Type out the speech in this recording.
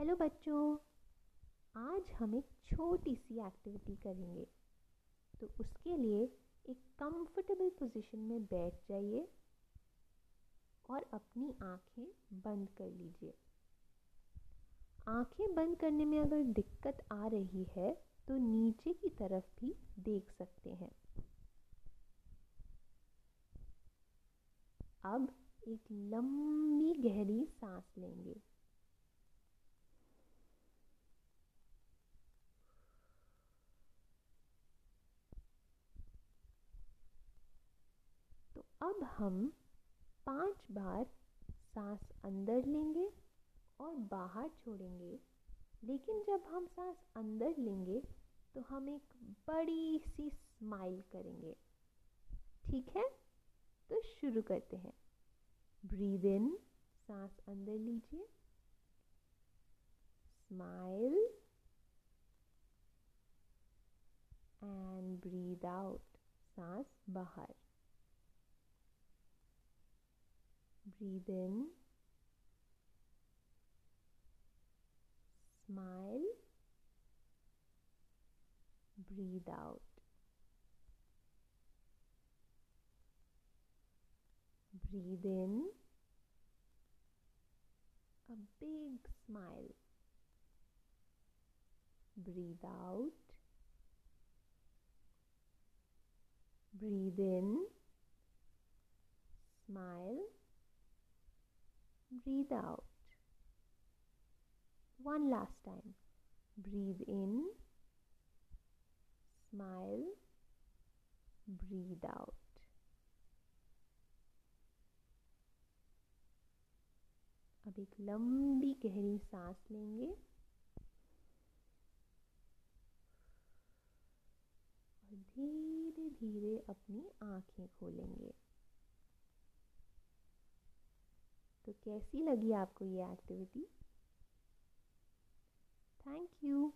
बच्चों। आज हम एक छोटी सी एक्टिविटी करेंगे। तो उसके लिए एक कंफर्टेबल पोजीशन में बैठ जाइए और अपनी आँखें बंद कर लीजिए। आँखें बंद करने में अगर दिक्कत आ रही है तो नीचे की तरफ़ भी देख सकते हैं। अब एक लंबी गहरी सांस लेंगे तो अब हम पाँच बार सांस अंदर लेंगे और बाहर छोड़ेंगे। लेकिन जब हम सांस अंदर लेंगे तो हम एक बड़ी सी स्माइल करेंगे। ठीक है? तो शुरू करते हैं। ब्रीद इन सांस अंदर लीजिए। स्माइल एंड ब्रीद आउट सांस बाहर। Breathe in smile. Breathe out. Breathe in. A big smile. Breathe out. Breathe in breathe out. One last time. Breathe in, smile, breathe out. अब एक लंबी गहरी सांस लेंगे और धीरे धीरे अपनी आँखें खोलेंगे तो कैसी लगी आपको ये एक्टिविटी थैंक यू